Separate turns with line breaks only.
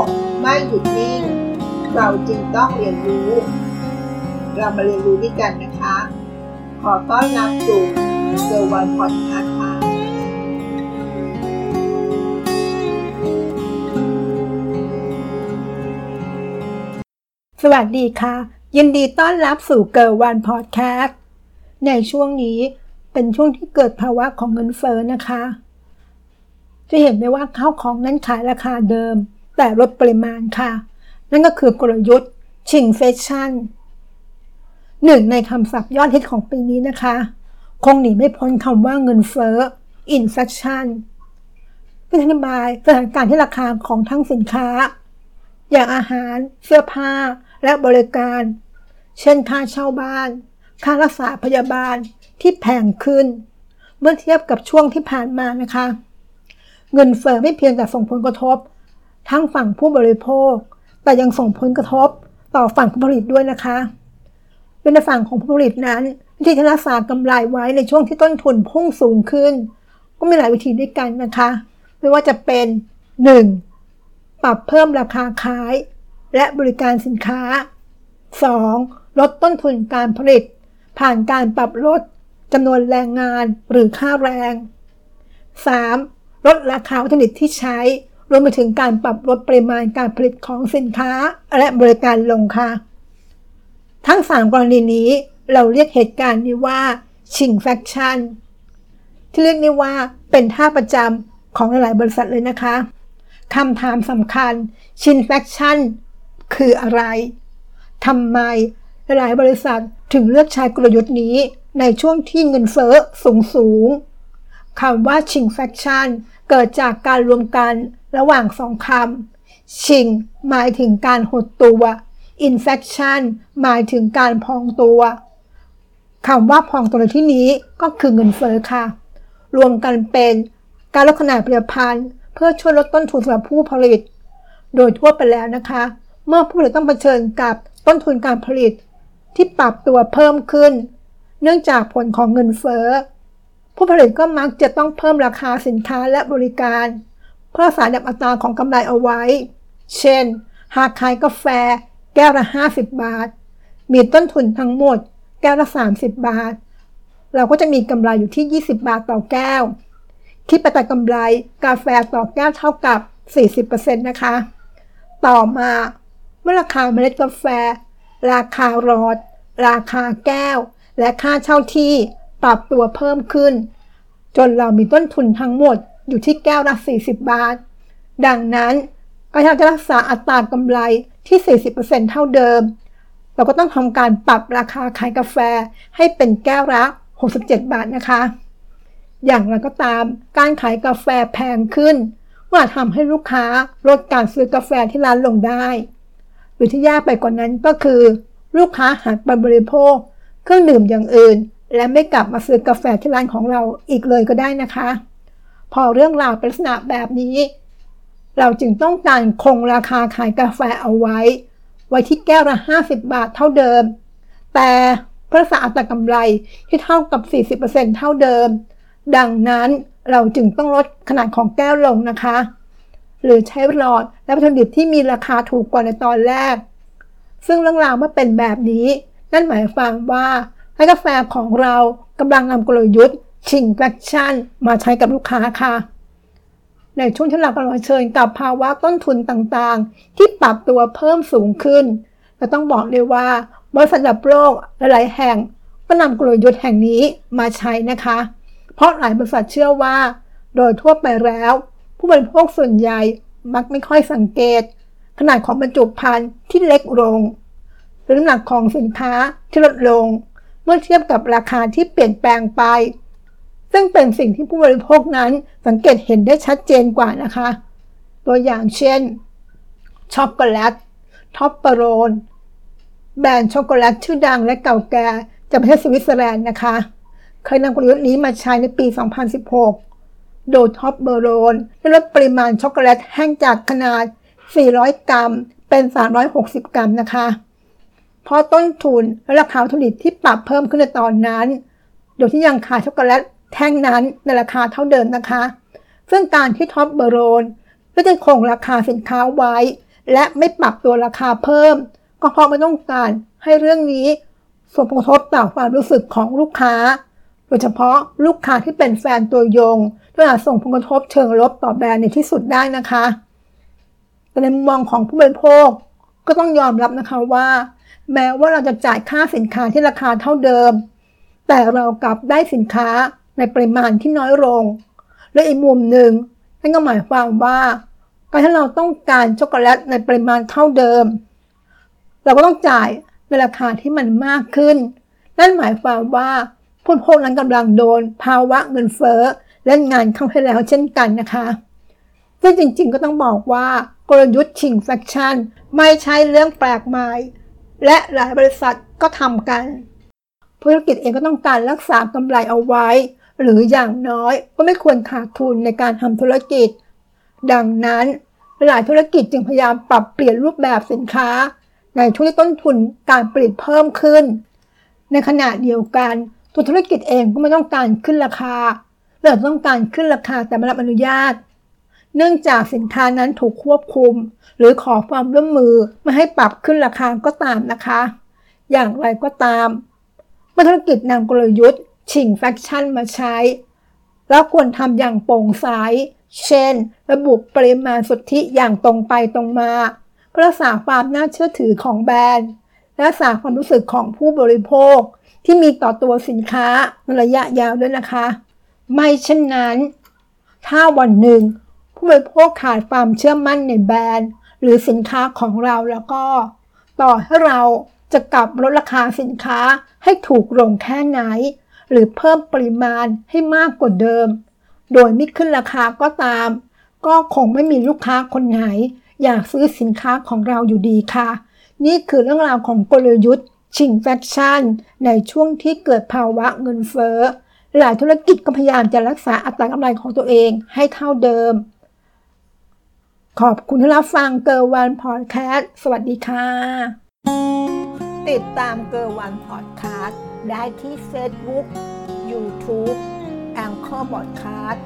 กไม่หยุดนิ่ง เราจึงต้องเรียนรู้ เรามาเรียนรู้ด้วยกันนะคะ ขอต้อนรับสู่เซอร์วันพอดคาส์ค่ะ
สวัสดีค่ะ ยินดีต้อนรับสู่เกิร์วันพอดแคสต์ในช่วงนี้เป็นช่วงที่เกิดภาวะของเงินเฟ้อนะคะ จะเห็นได้ว่าข้าวของนั้นขายราคาเดิม แต่ลดปริมาณค่ะ นั่นก็คือกลยุทธ์ Shrinkflation หนึ่งในคำศัพท์ยอดฮิตของปีนี้นะคะ คงหนีไม่พ้นคำว่าเงินเฟ้อ Inflation เพื่ออธิบายสถานการณ์ที่ราคาของทั้งสินค้า อย่างอาหาร เสื้อผ้า และบริการ เช่นค่าเช่าบ้าน ค่ารักษาพยาบาลที่แพงขึ้น เมื่อเทียบกับช่วงที่ผ่านมานะคะ เงินเฟ้อไม่เพียงแต่ส่งผลกระทบ ทั้งฝั่งผู้บริโภค แต่ยังส่งผลกระทบต่อฝั่งผู้ผลิตด้วยนะคะโดยในฝั่งของผู้ผลิตนั้นวิธีรักษากำไรไว้ในช่วงที่ต้นทุนพุ่งสูงขึ้น ก็มีหลายวิธีด้วยกันนะคะ ไม่ว่าจะเป็น 1. ปรับเพิ่มราคาขาย และบริการสินค้า 2. ลดต้นทุนการผลิต ผ่านการปรับลดจำนวนแรงงานหรือค่าแรง 3. ลดราคาวัตถุดิบที่ใช้ วมไปถึงการปรับลดปริมาณการผลิตของสินค้าและบริการลงค่ะ ทั้ง 3 กรณีนี้เราเรียกเหตุการณ์นี้ว่าชิงแฟคชั่นที่เรียกได้ว่าเป็นท่าประจำของหลายๆบริษัทเลยนะคะคำถามสำคัญ Shrinkflation คืออะไรทำไมหลายบริษัทถึงเลือกใช้กลยุทธ์นี้ในช่วงที่เงินเฟ้อสูงสูงคำว่า Shrinkflation เกิดจากการรวมกัน ระหว่างสองคำ Shrink หมายถึงการหดตัว Inflation หมายถึงการพองตัวคำว่าพองตัวในที่นี้ก็คือเงินเฟ้อค่ะ รวมกันเป็นการลดขนาดผลิตภัณฑ์ เพื่อช่วยลดต้นทุนสำหรับผู้ผลิต โดยทั่วไปแล้วนะคะ เมื่อผู้ผลิตต้องเผชิญกับต้นทุนการผลิต ที่ปรับตัวเพิ่มขึ้น เนื่องจากผลของเงินเฟ้อผู้ผลิตก็มักจะต้องเพิ่มราคาสินค้าและบริการ เพื่อสารดับอัตราของกำไรเอาไว้ เช่น หากขายกาแฟ แก้วละ 50 บาท มีต้นทุนทั้งหมด แก้วละ 30 บาท เราก็จะมีกำไรอยู่ที่ 20 บาทต่อแก้ว คิดไปแต่กำไรกาแฟต่อแก้วเท่ากับ 40%นะคะ ต่อมาเมื่อราคาเมล็ดกาแฟ ราคารอด ราคาแก้ว และค่าเช่าที่ปรับตัวเพิ่มขึ้น จนเรามีต้นทุนทั้งหมด อยู่ที่แก้วละ 40 บาท ดังนั้นก็ยังจะรักษาอัตรากำไรที่ 40%เท่าเดิม เราก็ต้องทำการปรับราคาขายกาแฟให้เป็นแก้วละ 67 บาทนะคะ อย่างไรก็ตาม การขายกาแฟแพงขึ้นว่าทำให้ลูกค้าลดการซื้อกาแฟที่ร้านลงได้ หรือที่แยากไปกว่านั้นก็คือ ลูกค้าหันไปบริโภค เครื่องดื่มอย่างอื่น และไม่กลับมาซื้อกาแฟที่ร้านของเราอีกเลยก็ได้นะคะ พอเรื่องราวเป็นลักษณะแบบนี้ เราจึงต้องการคงราคาขายกาแฟเอาไว้ ไว้ที่แก้วละ 50 บาทเท่าเดิม แต่เพื่อสะอัตรากำไรที่เท่ากับ 40%เท่าเดิม ดังนั้นเราจึงต้องลดขนาดของแก้วลงนะคะ หรือใช้หลอดและวัตถุดิบที่มีราคาถูกกว่าในตอนแรก ซึ่งเรื่องราวเมื่อเป็นแบบนี้ นั่นหมายความว่าร้านกาแฟของเรากำลังนำกลยุทธ์ ชิงแฟคชั่นมาใช้กับลูกค้าค่ะ ในช่วงที่เรากำลังเชิญกับภาวะต้นทุนต่างๆ ที่ปรับตัวเพิ่มสูงขึ้นเราต้องบอกเลยว่าบริษัทระดับโลกหลายแห่ง ก็นำกลยุทธ์แห่งนี้มาใช้นะคะ เพราะหลายบริษัทเชื่อว่า โดยทั่วไปแล้ว ผู้บริโภคส่วนใหญ่มักไม่ค่อยสังเกต ขนาดของบรรจุภัณฑ์ที่เล็กลงหรือน้ำหนักของสินค้าที่ลดลง เมื่อเทียบกับราคาที่เปลี่ยนแปลงไป ซึ่งเป็นสิ่งที่ผู้บริโภคนั้นสังเกตเห็นได้ชัดเจนกว่านะคะ ตัวอย่างเช่นช็อกโกแลต Toblerone แบรนด์ช็อกโกแลตชื่อดังและเก่าแก่จากประเทศสวิตเซอร์แลนด์นะคะ เคยนำกลยุทธ์นี้มาใช้ในปี 2016 โดย Toblerone ได้ลดปริมาณช็อกโกแลตแท่งจากขนาด 400 กรัม เป็น 360 กรัมนะคะ เพราะต้นทุนและราคาวัตถุดิบที่ปรับเพิ่มขึ้นในตอนนั้น โดยที่ยังขายช็อกโกแลต แท่งนั้นในราคาเท่าเดิมนะคะ ซึ่งการที่ Toblerone ก็จะคงราคาสินค้าไว้ และไม่ปรับตัวราคาเพิ่ม ก็เพราะไม่ต้องการให้เรื่องนี้ส่งผลกระทบต่อความรู้สึกของลูกค้า โดยเฉพาะลูกค้าที่เป็นแฟนตัวยงก็อาจส่งผลกระทบเชิงลบต่อแบรนด์ในที่สุดได้นะคะแต่ในมุมมองของผู้บริโภคก็ต้องยอมรับนะคะว่า แม้ว่าเราจะจ่ายค่าสินค้าที่ราคาเท่าเดิม แต่เรากลับได้สินค้า ในปริมาณที่น้อยลง และอีกมุมหนึ่งนั่นก็หมายความว่าการที่เราต้องการช็อกโกแลตในปริมาณเท่าเดิม เราก็ต้องจ่ายในราคาที่มันมากขึ้น นั่นหมายความว่าผู้บริโภคนั้นกำลังโดนภาวะเงินเฟ้อและงานเข้าให้แล้วเช่นกันนะคะซึ่งจริงๆก็ต้องบอกว่ากลยุทธ์ชิงแฟคชั่นไม่ใช่เรื่องแปลกใหม่ และหลายบริษัทก็ทำกัน ธุรกิจเองก็ต้องการรักษากำไรเอาไว้ หรืออย่างน้อยก็ไม่ควรขาดทุนในการทำธุรกิจ ดังนั้นหลายธุรกิจจึงพยายามปรับเปลี่ยนรูปแบบสินค้า ในช่วงที่ต้นทุนการผลิตเพิ่มขึ้น ในขณะเดียวกันตัวธุรกิจเองก็ไม่ต้องการขึ้นราคาหรือต้องการขึ้นราคาแต่ไม่รับอนุญาต เนื่องจากสินค้านั้นถูกควบคุม หรือขอความร่วมมือไม่ให้ปรับขึ้นราคาก็ตามนะคะ อย่างไรก็ตามเมื่อธุรกิจนำกลยุทธ์ ชิงแฟคชั่นมาใช้ แล้วควรทำอย่างโปร่งใส เช่น ระบุปริมาณสุทธิอย่างตรงไปตรงมา เพื่อรักษาความน่าเชื่อถือของแบรนด์ และรักษาความรู้สึกของผู้บริโภค ที่มีต่อตัวสินค้าในระยะยาวด้วยนะคะ ไม่เช่นนั้น ถ้าวันหนึ่ง ผู้บริโภคขาดความเชื่อมั่นในแบรนด์ หรือสินค้าของเราแล้วก็ ต่อให้เราจะกลับลดราคาสินค้าให้ถูกลงแค่ไหน หรือเพิ่มปริมาณให้มากกว่าเดิม โดยไม่ขึ้นราคาก็ตาม ก็คงไม่มีลูกค้าคนไหน อยากซื้อสินค้าของเราอยู่ดีค่ะ นี่คือเรื่องราวของกลยุทธ์ Shrinkflation ในช่วงที่เกิดภาวะเงินเฟ้อ หลายธุรกิจก็พยายามจะรักษาอัตรากำไรของตัวเองให้เท่าเดิม ขอบคุณที่รับฟังเกอร์วันพอดแคสต์สวัสดีค่ะ ติดตามเกอร์วันพอดแคสต์ ได้ที่เฟซบุ๊ก YouTube แองเคอร์บอดคาสต์